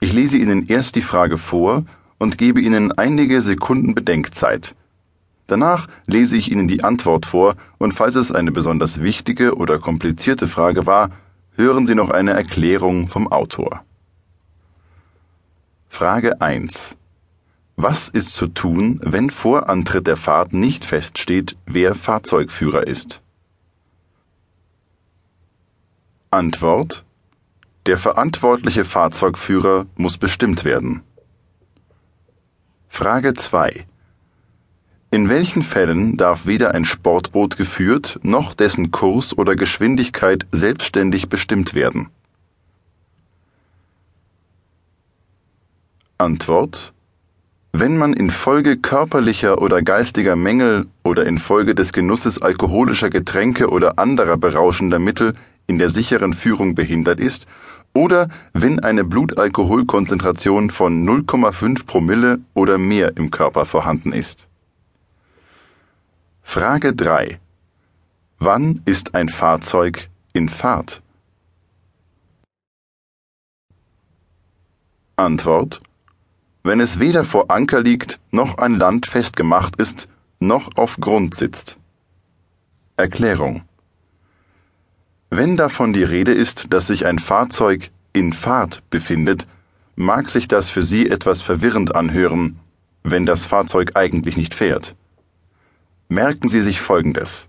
Ich lese Ihnen erst die Frage vor und gebe Ihnen einige Sekunden Bedenkzeit. Danach lese ich Ihnen die Antwort vor und falls es eine besonders wichtige oder komplizierte Frage war, hören Sie noch eine Erklärung vom Autor. Frage 1. Was ist zu tun, wenn vor Antritt der Fahrt nicht feststeht, wer Fahrzeugführer ist? Antwort Der verantwortliche Fahrzeugführer muss bestimmt werden. Frage 2 In welchen Fällen darf weder ein Sportboot geführt noch dessen Kurs oder Geschwindigkeit selbstständig bestimmt werden? Antwort wenn man infolge körperlicher oder geistiger Mängel oder infolge des Genusses alkoholischer Getränke oder anderer berauschender Mittel in der sicheren Führung behindert ist, oder wenn eine Blutalkoholkonzentration von 0,5 Promille oder mehr im Körper vorhanden ist. Frage 3. Wann ist ein Fahrzeug in Fahrt? Antwort. Wenn es weder vor Anker liegt, noch an Land festgemacht ist, noch auf Grund sitzt. Erklärung. Wenn davon die Rede ist, dass sich ein Fahrzeug in Fahrt befindet, mag sich das für Sie etwas verwirrend anhören, wenn das Fahrzeug eigentlich nicht fährt. Merken Sie sich Folgendes.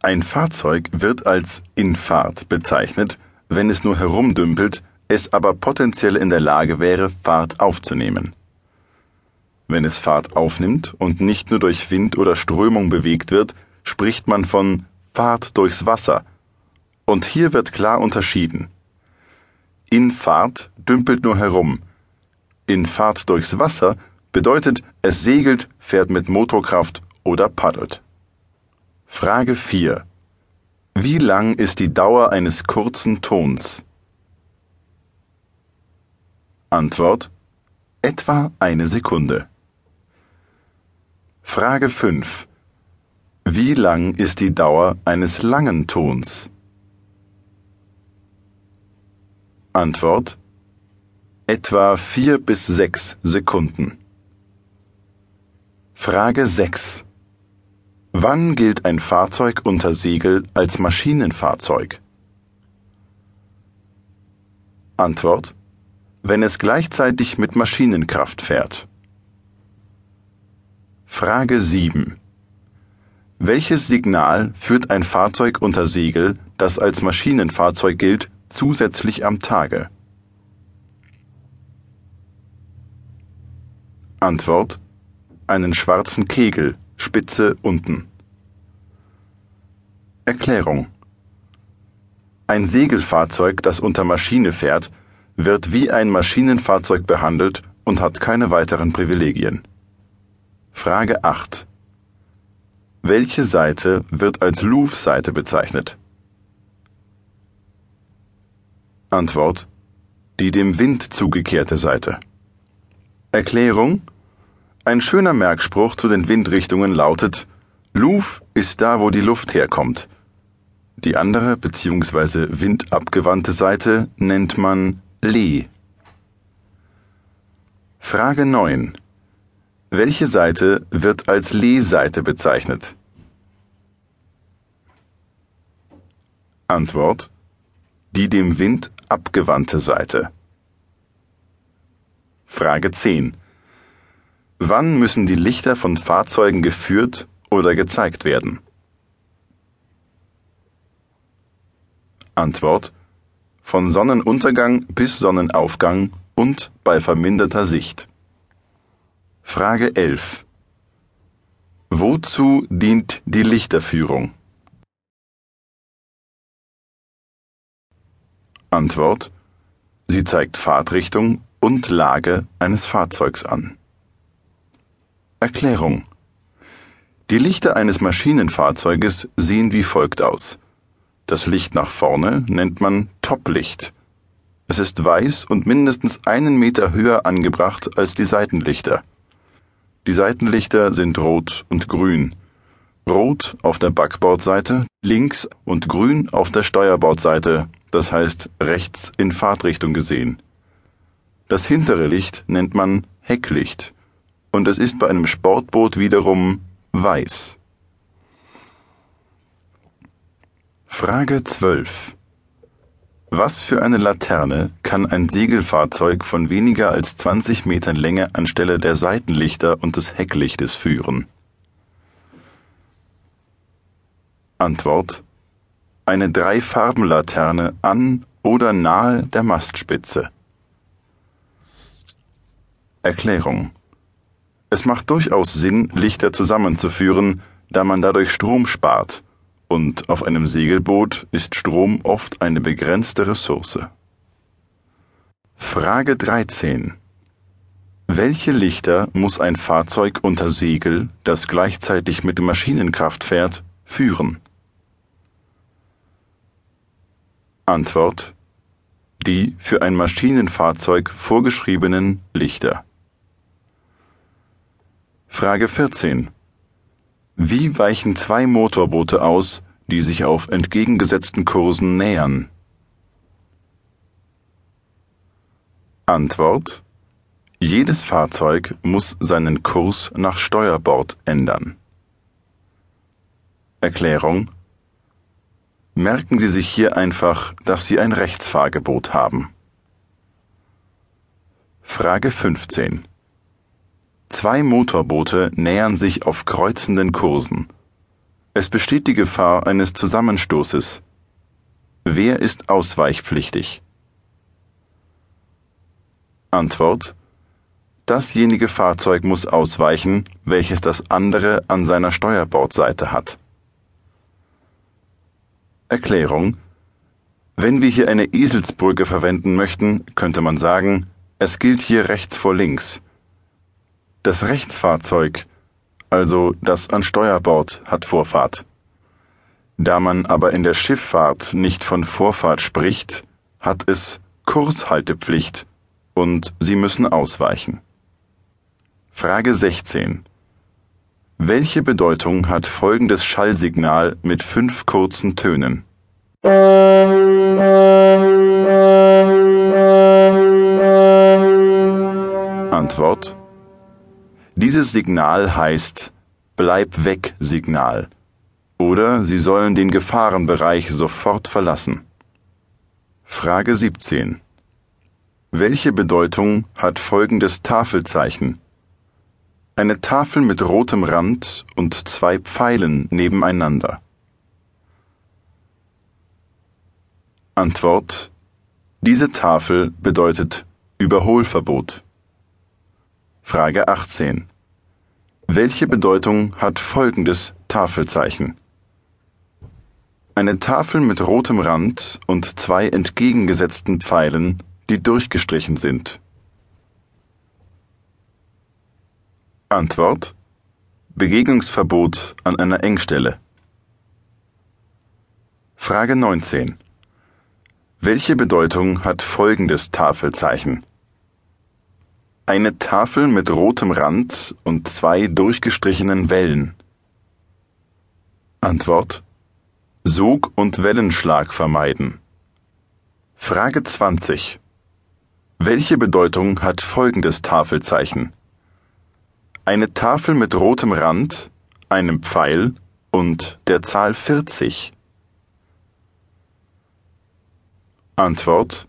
Ein Fahrzeug wird als in Fahrt bezeichnet, wenn es nur herumdümpelt, es aber potenziell in der Lage wäre, Fahrt aufzunehmen. Wenn es Fahrt aufnimmt und nicht nur durch Wind oder Strömung bewegt wird, spricht man von Fahrt durchs Wasser, und hier wird klar unterschieden. In Fahrt dümpelt nur herum. In Fahrt durchs Wasser bedeutet, es segelt, fährt mit Motorkraft oder paddelt. Frage 4. Wie lang ist die Dauer eines kurzen Tons? Antwort. Etwa eine Sekunde. Frage 5. Wie lang ist die Dauer eines langen Tons? Antwort etwa vier bis sechs Sekunden. Frage 6. Wann gilt ein Fahrzeug unter Segel als Maschinenfahrzeug? Antwort. Wenn es gleichzeitig mit Maschinenkraft fährt. Frage 7. Welches Signal führt ein Fahrzeug unter Segel, das als Maschinenfahrzeug gilt, zusätzlich am Tage? Antwort einen schwarzen Kegel, Spitze unten. Erklärung Ein Segelfahrzeug, das unter Maschine fährt, wird wie ein Maschinenfahrzeug behandelt und hat keine weiteren Privilegien. Frage 8 Welche Seite wird als Louvre-Seite bezeichnet? Antwort die dem Wind zugekehrte Seite. Erklärung Ein schöner Merkspruch zu den Windrichtungen lautet Louvre ist da, wo die Luft herkommt. Die andere bzw. windabgewandte Seite nennt man Lee. Frage 9. Welche Seite wird als Lee-Seite bezeichnet? Antwort die dem Wind abgewandte Seite. Frage 10. Wann müssen die Lichter von Fahrzeugen geführt oder gezeigt werden? Antwort von Sonnenuntergang bis Sonnenaufgang und bei verminderter Sicht. Frage 11. Wozu dient die Lichterführung? Antwort Sie zeigt Fahrtrichtung und Lage eines Fahrzeugs an. Erklärung Die Lichter eines Maschinenfahrzeuges sehen wie folgt aus. Das Licht nach vorne nennt man Toplicht. Es ist weiß und mindestens einen Meter höher angebracht als die Seitenlichter. Die Seitenlichter sind rot und grün. Rot auf der Backbordseite, links und grün auf der Steuerbordseite das heißt rechts in Fahrtrichtung gesehen. Das hintere Licht nennt man Hecklicht und es ist bei einem Sportboot wiederum weiß. Frage 12. Was für eine Laterne kann ein Segelfahrzeug von weniger als 20 Metern Länge anstelle der Seitenlichter und des Hecklichtes führen? Antwort eine Dreifarbenlaterne an oder nahe der Mastspitze. Erklärung Es macht durchaus Sinn, Lichter zusammenzuführen, da man dadurch Strom spart, und auf einem Segelboot ist Strom oft eine begrenzte Ressource. Frage 13 welche Lichter muss ein Fahrzeug unter Segel, das gleichzeitig mit Maschinenkraft fährt, führen? Antwort die für ein Maschinenfahrzeug vorgeschriebenen Lichter. Frage 14. Wie weichen zwei Motorboote aus, die sich auf entgegengesetzten Kursen nähern? Antwort jedes Fahrzeug muss seinen Kurs nach Steuerbord ändern. Erklärung Merken Sie sich hier einfach, dass Sie ein Rechtsfahrgebot haben. Frage 15. Zwei Motorboote nähern sich auf kreuzenden Kursen. Es besteht die Gefahr eines Zusammenstoßes. Wer ist ausweichpflichtig? Antwort Dasjenige Fahrzeug muss ausweichen, welches das andere an seiner Steuerbordseite hat. Erklärung Wenn wir hier eine Eselsbrücke verwenden möchten, könnte man sagen, es gilt hier rechts vor links. Das Rechtsfahrzeug, also das an Steuerbord, hat Vorfahrt. Da man aber in der Schifffahrt nicht von Vorfahrt spricht, hat es Kurshaltepflicht und Sie müssen ausweichen. Frage 16. Welche Bedeutung hat folgendes Schallsignal mit fünf kurzen Tönen? Antwort. Dieses Signal heißt Bleib weg Signal oder Sie sollen den Gefahrenbereich sofort verlassen. Frage 17. Welche Bedeutung hat folgendes Tafelzeichen eine Tafel mit rotem Rand und zwei Pfeilen nebeneinander. Antwort Diese Tafel bedeutet Überholverbot. Frage 18. Welche Bedeutung hat folgendes Tafelzeichen? Eine Tafel mit rotem Rand und zwei entgegengesetzten Pfeilen, die durchgestrichen sind. Antwort Begegnungsverbot an einer Engstelle. Frage 19. Welche Bedeutung hat folgendes Tafelzeichen? Eine Tafel mit rotem Rand und zwei durchgestrichenen Wellen. Antwort Sog- und Wellenschlag vermeiden. Frage 20. Welche Bedeutung hat folgendes Tafelzeichen? Eine Tafel mit rotem Rand, einem Pfeil und der Zahl 40. Antwort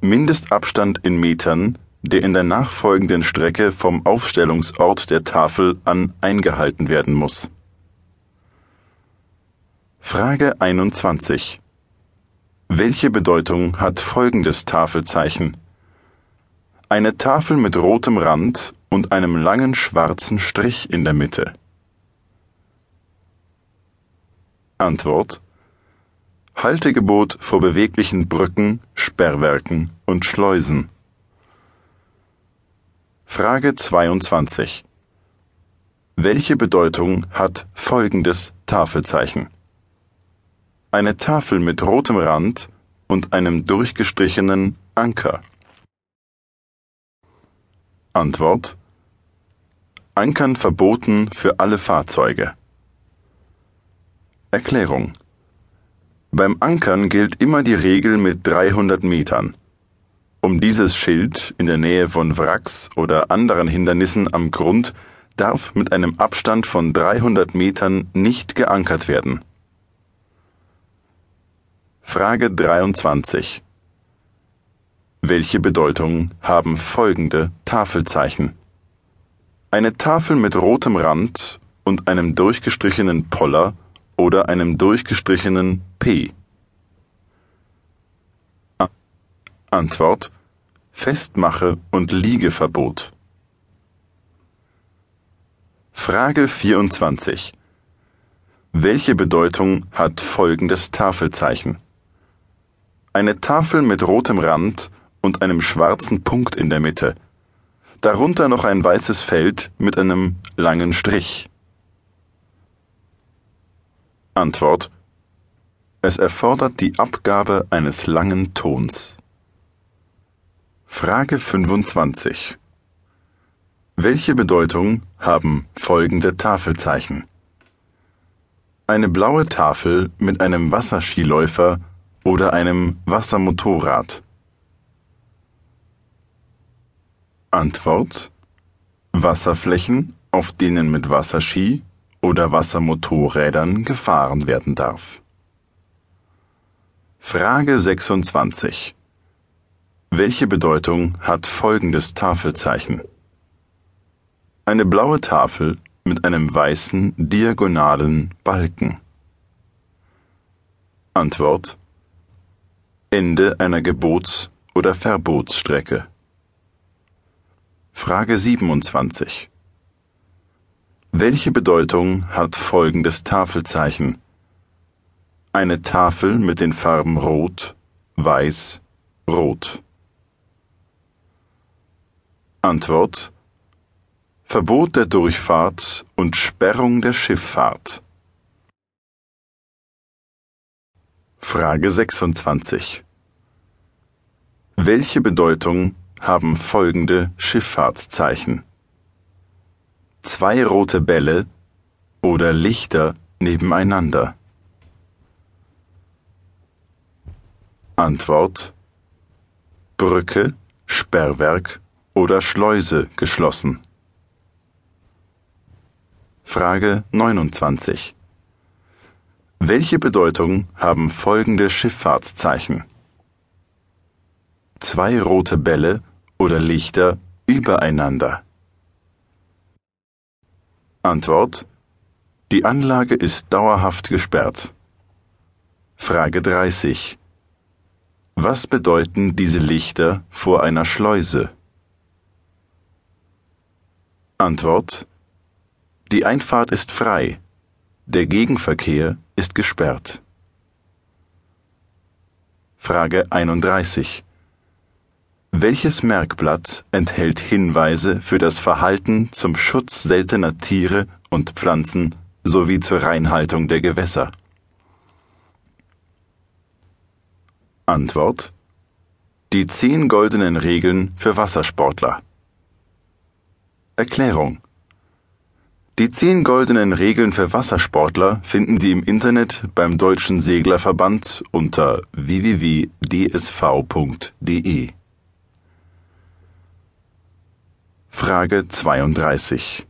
Mindestabstand in Metern, der in der nachfolgenden Strecke vom Aufstellungsort der Tafel an eingehalten werden muss. Frage 21. Welche Bedeutung hat folgendes Tafelzeichen? Eine Tafel mit rotem Rand und einem langen schwarzen Strich in der Mitte. Antwort Haltegebot vor beweglichen Brücken, Sperrwerken und Schleusen. Frage 22. Welche Bedeutung hat folgendes Tafelzeichen? Eine Tafel mit rotem Rand und einem durchgestrichenen Anker. Antwort Ankern verboten für alle Fahrzeuge. Erklärung. Beim Ankern gilt immer die Regel mit 300 Metern. Um dieses Schild in der Nähe von Wracks oder anderen Hindernissen am Grund darf mit einem Abstand von 300 Metern nicht geankert werden. Frage 23. Welche Bedeutung haben folgende Tafelzeichen? Eine Tafel mit rotem Rand und einem durchgestrichenen Poller oder einem durchgestrichenen P. Antwort Festmache und Liegeverbot. Frage 24. Welche Bedeutung hat folgendes Tafelzeichen? Eine Tafel mit rotem Rand und einem schwarzen Punkt in der Mitte. Darunter noch ein weißes Feld mit einem langen Strich. Antwort Es erfordert die Abgabe eines langen Tons. Frage 25. Welche Bedeutung haben folgende Tafelzeichen? Eine blaue Tafel mit einem Wasserskiläufer oder einem Wassermotorrad. Antwort Wasserflächen, auf denen mit Wasserski oder Wassermotorrädern gefahren werden darf. Frage 26. Welche Bedeutung hat folgendes Tafelzeichen? Eine blaue Tafel mit einem weißen diagonalen Balken. Antwort Ende einer Gebots- oder Verbotsstrecke. Frage 27. Welche Bedeutung hat folgendes Tafelzeichen? Eine Tafel mit den Farben Rot, Weiß, Rot. Antwort Verbot der Durchfahrt und Sperrung der Schifffahrt. Frage 26. Welche Bedeutung haben folgende Schifffahrtszeichen? Zwei rote Bälle oder Lichter nebeneinander. Antwort Brücke, Sperrwerk oder Schleuse geschlossen. Frage 29. Welche Bedeutung haben folgende Schifffahrtszeichen? Zwei rote Bälle oder Lichter übereinander. Antwort Die Anlage ist dauerhaft gesperrt. Frage 30. Was bedeuten diese Lichter vor einer Schleuse? Antwort Die Einfahrt ist frei, der Gegenverkehr ist gesperrt. Frage 31. Welches Merkblatt enthält Hinweise für das Verhalten zum Schutz seltener Tiere und Pflanzen sowie zur Reinhaltung der Gewässer? Antwort Die zehn goldenen Regeln für Wassersportler. Erklärung Die zehn goldenen Regeln für Wassersportler finden Sie im Internet beim Deutschen Seglerverband unter www.dsv.de. Frage 32.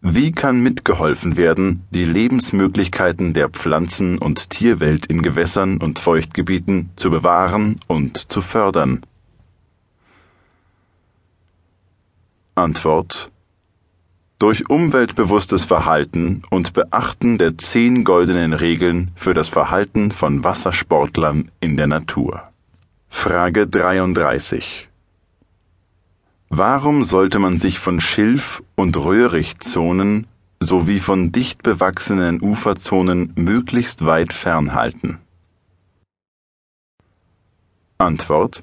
Wie kann mitgeholfen werden, die Lebensmöglichkeiten der Pflanzen- und Tierwelt in Gewässern und Feuchtgebieten zu bewahren und zu fördern? Antwort Durch umweltbewusstes Verhalten und Beachten der zehn goldenen Regeln für das Verhalten von Wassersportlern in der Natur. Frage 33. Warum sollte man sich von Schilf- und Röhrichtzonen sowie von dicht bewachsenen Uferzonen möglichst weit fernhalten? Antwort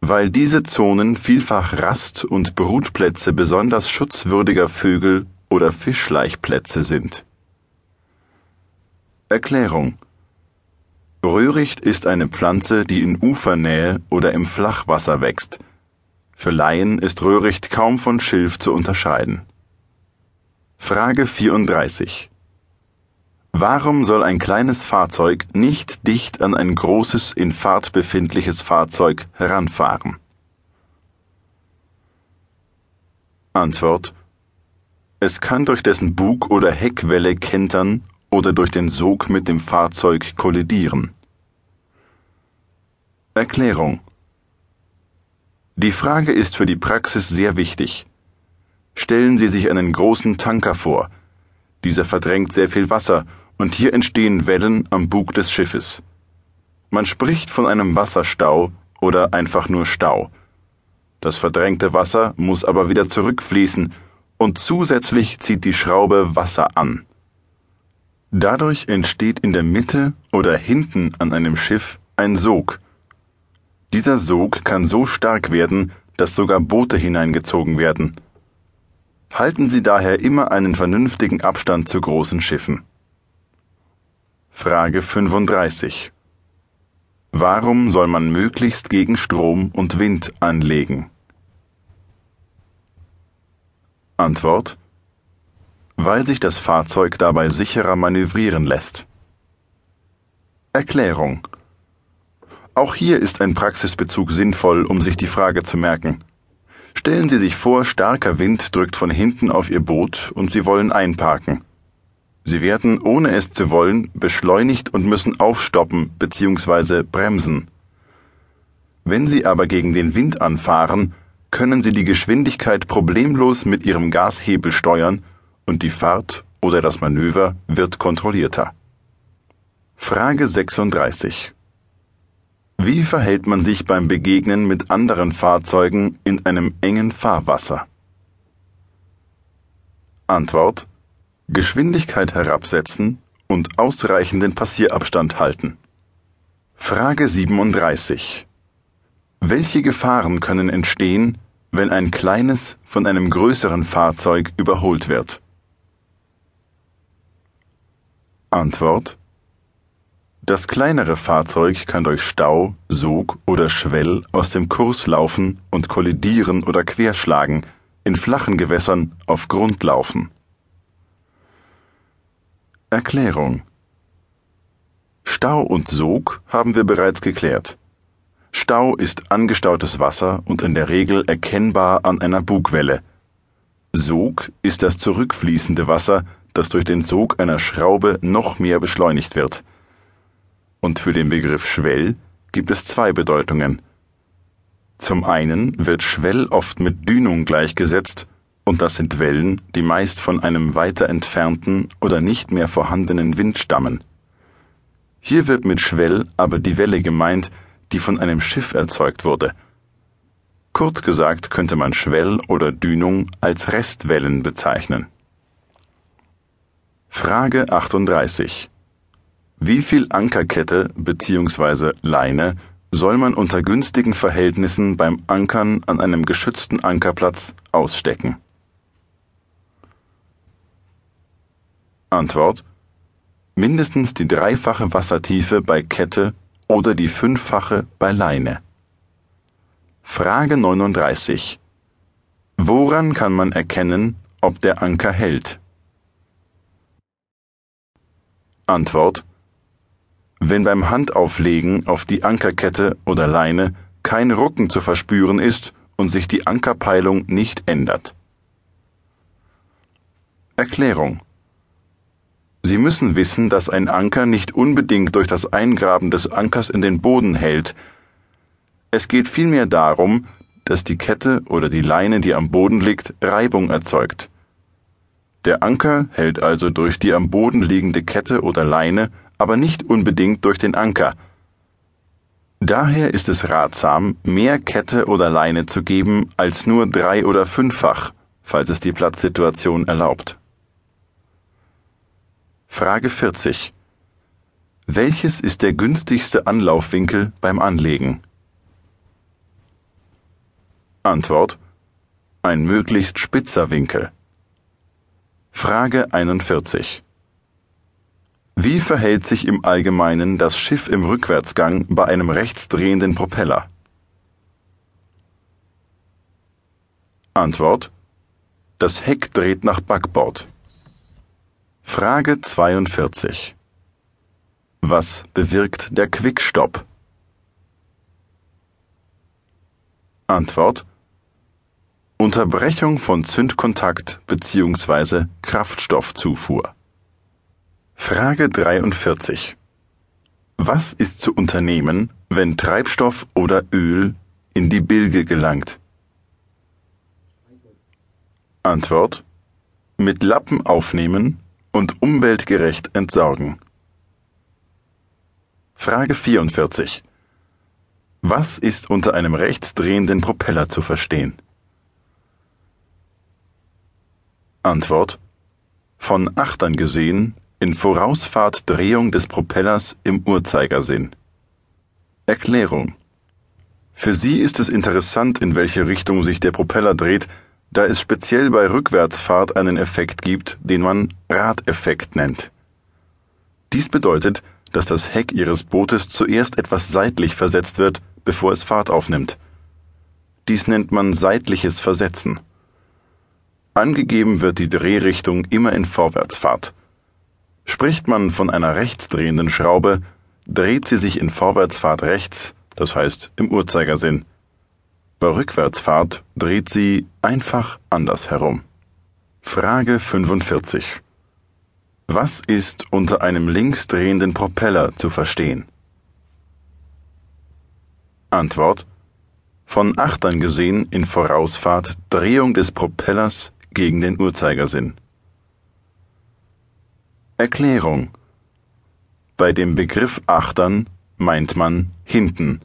weil diese Zonen vielfach Rast- und Brutplätze besonders schutzwürdiger Vögel oder Fischlaichplätze sind. Erklärung Röhricht ist eine Pflanze, die in Ufernähe oder im Flachwasser wächst. Für Laien ist Röhricht kaum von Schilf zu unterscheiden. Frage 34. Warum soll ein kleines Fahrzeug nicht dicht an ein großes, in Fahrt befindliches Fahrzeug heranfahren? Antwort Es kann durch dessen Bug- oder Heckwelle kentern oder durch den Sog mit dem Fahrzeug kollidieren. Erklärung Die Frage ist für die Praxis sehr wichtig. Stellen Sie sich einen großen Tanker vor. Dieser verdrängt sehr viel Wasser und hier entstehen Wellen am Bug des Schiffes. Man spricht von einem Wasserstau oder einfach nur Stau. Das verdrängte Wasser muss aber wieder zurückfließen und zusätzlich zieht die Schraube Wasser an. Dadurch entsteht in der Mitte oder hinten an einem Schiff ein Sog. Dieser Sog kann so stark werden, dass sogar Boote hineingezogen werden. Halten Sie daher immer einen vernünftigen Abstand zu großen Schiffen. Frage 35. Warum soll man möglichst gegen Strom und Wind anlegen? Antwort Weil sich das Fahrzeug dabei sicherer manövrieren lässt. Erklärung Auch hier ist ein Praxisbezug sinnvoll, um sich die Frage zu merken. Stellen Sie sich vor, starker Wind drückt von hinten auf Ihr Boot und Sie wollen einparken. Sie werden, ohne es zu wollen, beschleunigt und müssen aufstoppen bzw. bremsen. Wenn Sie aber gegen den Wind anfahren, können Sie die Geschwindigkeit problemlos mit Ihrem Gashebel steuern und die Fahrt oder das Manöver wird kontrollierter. Frage 36. Wie verhält man sich beim Begegnen mit anderen Fahrzeugen in einem engen Fahrwasser? Antwort Geschwindigkeit herabsetzen und ausreichenden Passierabstand halten. Frage 37. Welche Gefahren können entstehen, wenn ein kleines von einem größeren Fahrzeug überholt wird? Antwort. Das kleinere Fahrzeug kann durch Stau, Sog oder Schwell aus dem Kurs laufen und kollidieren oder querschlagen, in flachen Gewässern auf Grund laufen. Erklärung Stau und Sog haben wir bereits geklärt. Stau ist angestautes Wasser und in der Regel erkennbar an einer Bugwelle. Sog ist das zurückfließende Wasser, das durch den Sog einer Schraube noch mehr beschleunigt wird. Und für den Begriff Schwell gibt es zwei Bedeutungen. Zum einen wird Schwell oft mit Dünung gleichgesetzt und das sind Wellen, die meist von einem weiter entfernten oder nicht mehr vorhandenen Wind stammen. Hier wird mit Schwell aber die Welle gemeint, die von einem Schiff erzeugt wurde. Kurz gesagt könnte man Schwell oder Dünung als Restwellen bezeichnen. Frage 38. Wie viel Ankerkette bzw. Leine soll man unter günstigen Verhältnissen beim Ankern an einem geschützten Ankerplatz ausstecken? Antwort mindestens die dreifache Wassertiefe bei Kette oder die fünffache bei Leine. Frage 39. Woran kann man erkennen, ob der Anker hält? Antwort. Wenn beim Handauflegen auf die Ankerkette oder Leine kein Rucken zu verspüren ist und sich die Ankerpeilung nicht ändert. Erklärung. Sie müssen wissen, dass ein Anker nicht unbedingt durch das Eingraben des Ankers in den Boden hält. Es geht vielmehr darum, dass die Kette oder die Leine, die am Boden liegt, Reibung erzeugt. Der Anker hält also durch die am Boden liegende Kette oder Leine, aber nicht unbedingt durch den Anker. Daher ist es ratsam, mehr Kette oder Leine zu geben als nur drei oder fünffach, falls es die Platzsituation erlaubt. Frage 40. Welches ist der günstigste Anlaufwinkel beim Anlegen? Antwort. Ein möglichst spitzer Winkel. Frage 41. Wie verhält sich im Allgemeinen das Schiff im Rückwärtsgang bei einem rechtsdrehenden Propeller? Antwort. Das Heck dreht nach Backbord. Frage 42 Was bewirkt der Quickstopp? Antwort Unterbrechung von Zündkontakt bzw. Kraftstoffzufuhr. Frage 43. Was ist zu unternehmen, wenn Treibstoff oder Öl in die Bilge gelangt? Antwort Mit Lappen aufnehmen und umweltgerecht entsorgen. Frage 44. Was ist unter einem rechtsdrehenden Propeller zu verstehen? Antwort Von Achtern gesehen in Vorausfahrt Drehung des Propellers im Uhrzeigersinn. Erklärung Für Sie ist es interessant, in welche Richtung sich der Propeller dreht, da es speziell bei Rückwärtsfahrt einen Effekt gibt, den man Radeffekt nennt. Dies bedeutet, dass das Heck Ihres Bootes zuerst etwas seitlich versetzt wird, bevor es Fahrt aufnimmt. Dies nennt man seitliches Versetzen. Angegeben wird die Drehrichtung immer in Vorwärtsfahrt. Spricht man von einer rechtsdrehenden Schraube, dreht sie sich in Vorwärtsfahrt rechts, das heißt im Uhrzeigersinn. Bei Rückwärtsfahrt dreht sie einfach anders herum. Frage 45. Was ist unter einem linksdrehenden Propeller zu verstehen? Antwort Von Achtern gesehen in Vorausfahrt Drehung des Propellers gegen den Uhrzeigersinn. Erklärung Bei dem Begriff Achtern meint man hinten.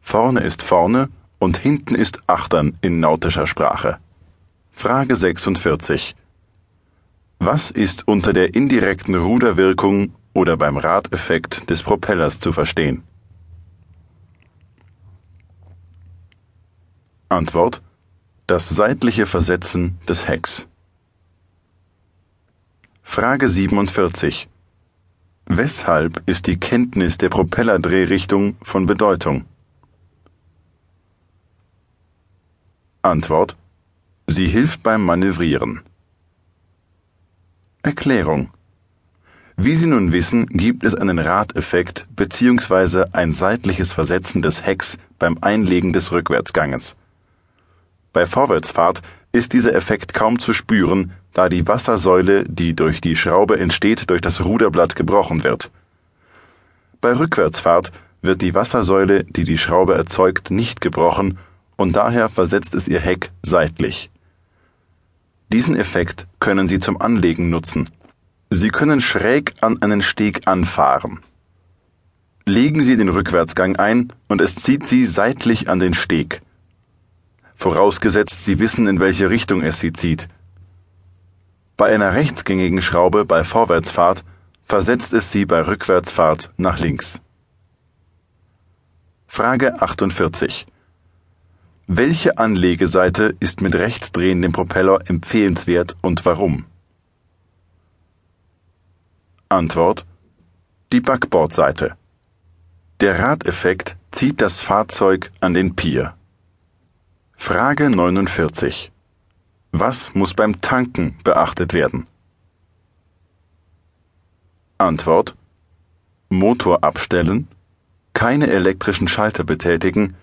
Vorne ist vorne und hinten ist Achtern in nautischer Sprache. Frage 46. Was ist unter der indirekten Ruderwirkung oder beim Radeffekt des Propellers zu verstehen? Antwort das seitliche Versetzen des Hecks. Frage 47. Weshalb ist die Kenntnis der Propellerdrehrichtung von Bedeutung? Antwort. Sie hilft beim Manövrieren. Erklärung. Wie Sie nun wissen, gibt es einen Radeffekt bzw. ein seitliches Versetzen des Hecks beim Einlegen des Rückwärtsganges. Bei Vorwärtsfahrt ist dieser Effekt kaum zu spüren, da die Wassersäule, die durch die Schraube entsteht, durch das Ruderblatt gebrochen wird. Bei Rückwärtsfahrt wird die Wassersäule, die die Schraube erzeugt, nicht gebrochen und daher versetzt es ihr Heck seitlich. Diesen Effekt können Sie zum Anlegen nutzen. Sie können schräg an einen Steg anfahren. Legen Sie den Rückwärtsgang ein und es zieht Sie seitlich an den Steg vorausgesetzt Sie wissen, in welche Richtung es Sie zieht. Bei einer rechtsgängigen Schraube bei Vorwärtsfahrt versetzt es Sie bei Rückwärtsfahrt nach links. Frage 48. Welche Anlegeseite ist mit rechtsdrehendem Propeller empfehlenswert und warum? Antwort Die Backbordseite. Der Radeffekt zieht das Fahrzeug an den Pier. Frage 49. Was muss beim Tanken beachtet werden? Antwort. Motor abstellen, keine elektrischen Schalter betätigen,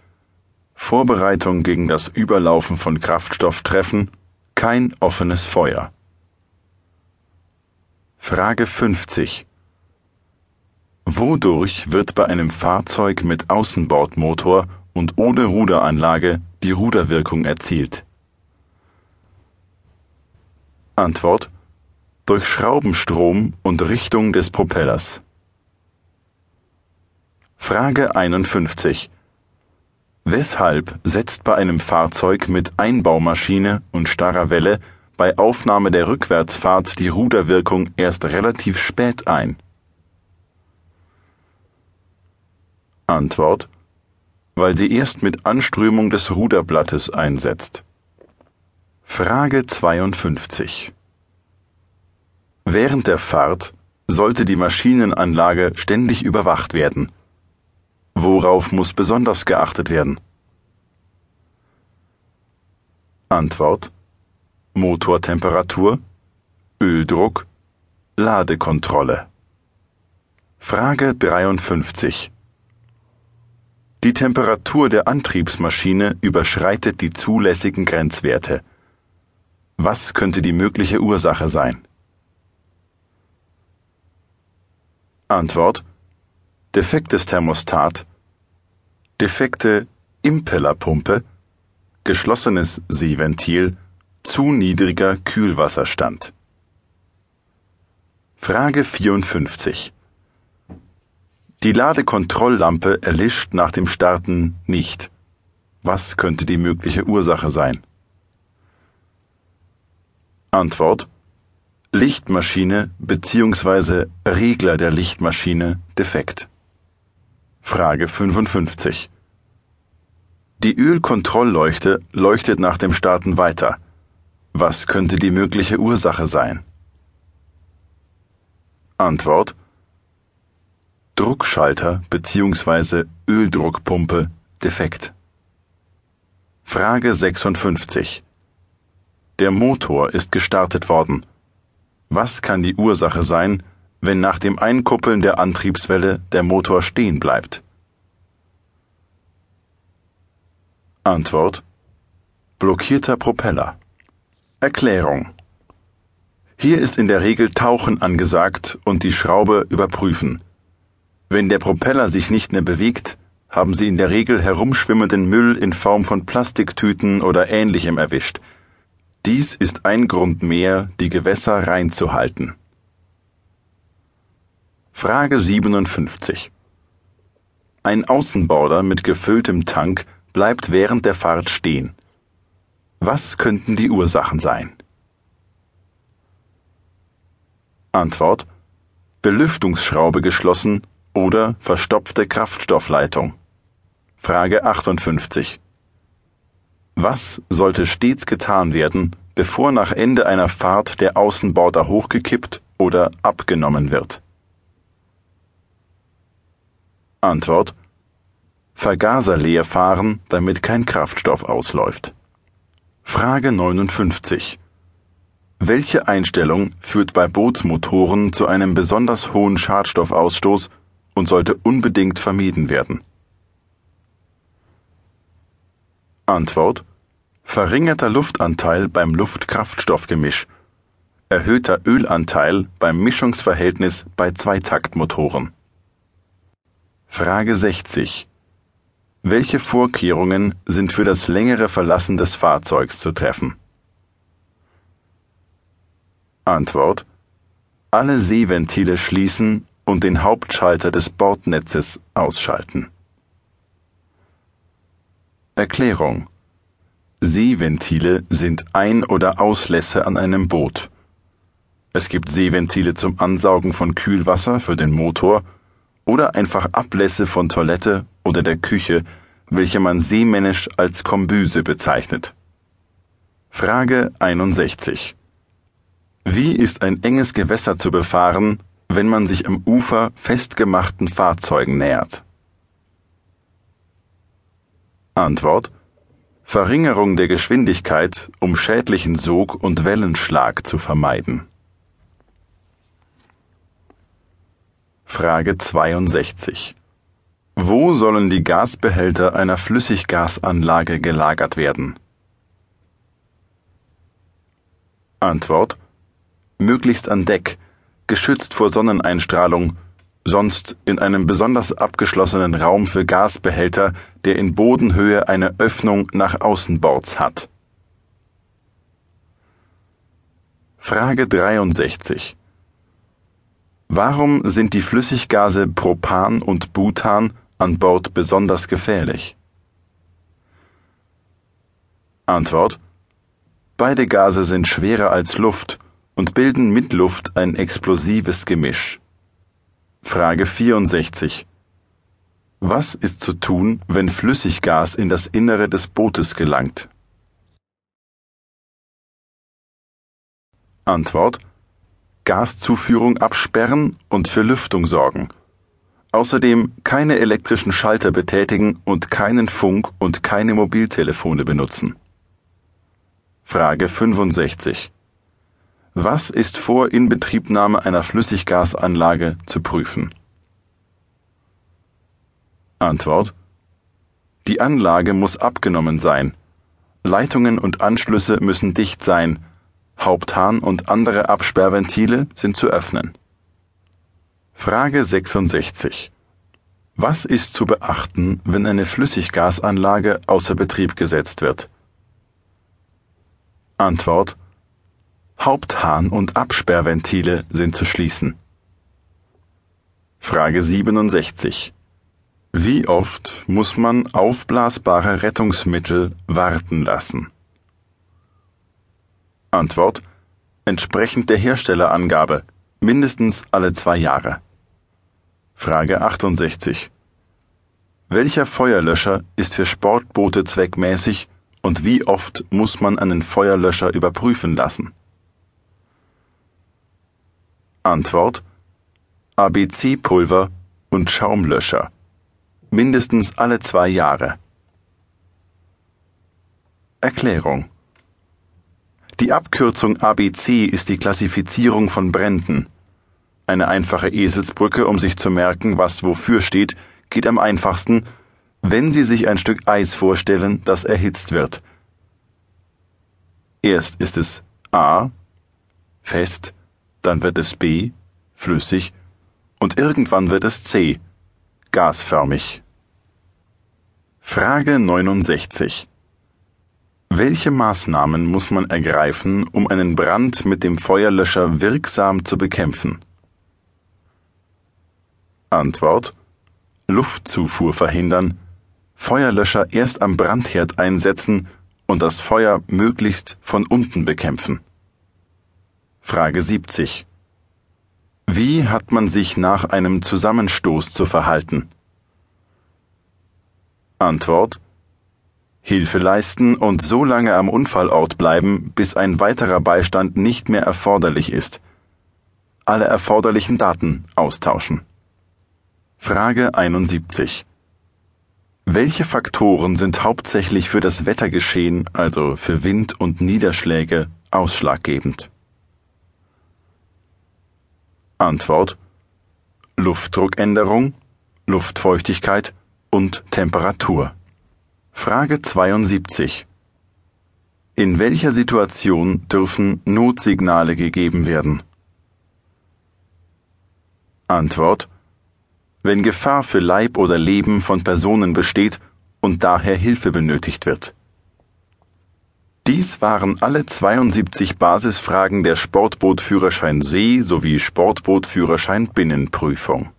Vorbereitung gegen das Überlaufen von Kraftstoff treffen, kein offenes Feuer. Frage 50. Wodurch wird bei einem Fahrzeug mit Außenbordmotor und ohne Ruderanlage die Ruderwirkung erzielt? Antwort durch Schraubenstrom und Richtung des Propellers. Frage 51. Weshalb setzt bei einem Fahrzeug mit Einbaumaschine und starrer Welle bei Aufnahme der Rückwärtsfahrt die Ruderwirkung erst relativ spät ein? Antwort weil sie erst mit Anströmung des Ruderblattes einsetzt. Frage 52 Während der Fahrt sollte die Maschinenanlage ständig überwacht werden. Worauf muss besonders geachtet werden? Antwort Motortemperatur, Öldruck, Ladekontrolle. Frage 53. Die Temperatur der Antriebsmaschine überschreitet die zulässigen Grenzwerte. Was könnte die mögliche Ursache sein? Antwort defektes Thermostat, defekte Impellerpumpe, geschlossenes Seeventil, zu niedriger Kühlwasserstand. Frage 54. Die Ladekontrolllampe erlischt nach dem Starten nicht. Was könnte die mögliche Ursache sein? Antwort Lichtmaschine bzw. Regler der Lichtmaschine defekt. Frage 55. Die Ölkontrollleuchte leuchtet nach dem Starten weiter. Was könnte die mögliche Ursache sein? Antwort Druckschalter bzw. Öldruckpumpe defekt. Frage 56. Der Motor ist gestartet worden. Was kann die Ursache sein, wenn nach dem Einkuppeln der Antriebswelle der Motor stehen bleibt? Antwort Blockierter Propeller. Erklärung Hier ist in der Regel Tauchen angesagt und die Schraube überprüfen. Wenn der Propeller sich nicht mehr bewegt, haben Sie in der Regel herumschwimmenden Müll in Form von Plastiktüten oder ähnlichem erwischt. Dies ist ein Grund mehr, die Gewässer reinzuhalten. Frage 57. Ein Außenborder mit gefülltem Tank bleibt während der Fahrt stehen. Was könnten die Ursachen sein? Antwort Belüftungsschraube geschlossen oder verstopfte Kraftstoffleitung. Frage 58. Was sollte stets getan werden, bevor nach Ende einer Fahrt der Außenborder hochgekippt oder abgenommen wird? Antwort Vergaser leer fahren, damit kein Kraftstoff ausläuft. Frage 59. Welche Einstellung führt bei Bootsmotoren zu einem besonders hohen Schadstoffausstoß und sollte unbedingt vermieden werden? Antwort verringerter Luftanteil beim Luft-Kraftstoff-Gemisch, erhöhter Ölanteil beim Mischungsverhältnis bei Zweitaktmotoren. Frage 60. Welche Vorkehrungen sind für das längere Verlassen des Fahrzeugs zu treffen? Antwort. Alle Seeventile schließen und den Hauptschalter des Bordnetzes ausschalten. Erklärung Seeventile sind Ein- oder Auslässe an einem Boot. Es gibt Seeventile zum Ansaugen von Kühlwasser für den Motor oder einfach Ablässe von Toilette oder der Küche, welche man seemännisch als Kombüse bezeichnet. Frage 61. Wie ist ein enges Gewässer zu befahren, wenn man sich am Ufer festgemachten Fahrzeugen nähert? Antwort Verringerung der Geschwindigkeit, um schädlichen Sog und Wellenschlag zu vermeiden. Frage 62. Wo sollen die Gasbehälter einer Flüssiggasanlage gelagert werden? Antwort Möglichst an Deck, geschützt vor Sonneneinstrahlung sonst in einem besonders abgeschlossenen Raum für Gasbehälter, der in Bodenhöhe eine Öffnung nach Außenbords hat. Frage 63. Warum sind die Flüssiggase Propan und Butan an Bord besonders gefährlich? Antwort Beide Gase sind schwerer als Luft und bilden mit Luft ein explosives Gemisch. Frage 64. Was ist zu tun, wenn Flüssiggas in das Innere des Bootes gelangt? Antwort. Gaszuführung absperren und für Lüftung sorgen. Außerdem keine elektrischen Schalter betätigen und keinen Funk und keine Mobiltelefone benutzen. Frage 65. Was ist vor Inbetriebnahme einer Flüssiggasanlage zu prüfen? Antwort Die Anlage muss abgenommen sein. Leitungen und Anschlüsse müssen dicht sein. Haupthahn und andere Absperrventile sind zu öffnen. Frage 66. Was ist zu beachten, wenn eine Flüssiggasanlage außer Betrieb gesetzt wird? Antwort Haupthahn und Absperrventile sind zu schließen. Frage 67. Wie oft muss man aufblasbare Rettungsmittel warten lassen? Antwort entsprechend der Herstellerangabe mindestens alle zwei Jahre. Frage 68. Welcher Feuerlöscher ist für Sportboote zweckmäßig und wie oft muss man einen Feuerlöscher überprüfen lassen? Antwort ABC-Pulver und Schaumlöscher. Mindestens alle zwei Jahre. Erklärung. Die Abkürzung ABC ist die Klassifizierung von Bränden. Eine einfache Eselsbrücke, um sich zu merken, was wofür steht, geht am einfachsten, wenn Sie sich ein Stück Eis vorstellen, das erhitzt wird. Erst ist es A, fest, dann wird es B, flüssig, und irgendwann wird es C, gasförmig. Frage 69. Welche Maßnahmen muss man ergreifen, um einen Brand mit dem Feuerlöscher wirksam zu bekämpfen? Antwort Luftzufuhr verhindern, Feuerlöscher erst am Brandherd einsetzen und das Feuer möglichst von unten bekämpfen. Frage 70. Wie hat man sich nach einem Zusammenstoß zu verhalten? Antwort Hilfe leisten und so lange am Unfallort bleiben, bis ein weiterer Beistand nicht mehr erforderlich ist. Alle erforderlichen Daten austauschen. Frage 71. Welche Faktoren sind hauptsächlich für das Wettergeschehen, also für Wind und Niederschläge, ausschlaggebend? Antwort Luftdruckänderung, Luftfeuchtigkeit und Temperatur. Frage 72. In welcher Situation dürfen Notsignale gegeben werden? Antwort Wenn Gefahr für Leib oder Leben von Personen besteht und daher Hilfe benötigt wird. Dies waren alle 72 Basisfragen der Sportbootführerschein See sowie Sportbootführerschein Binnenprüfung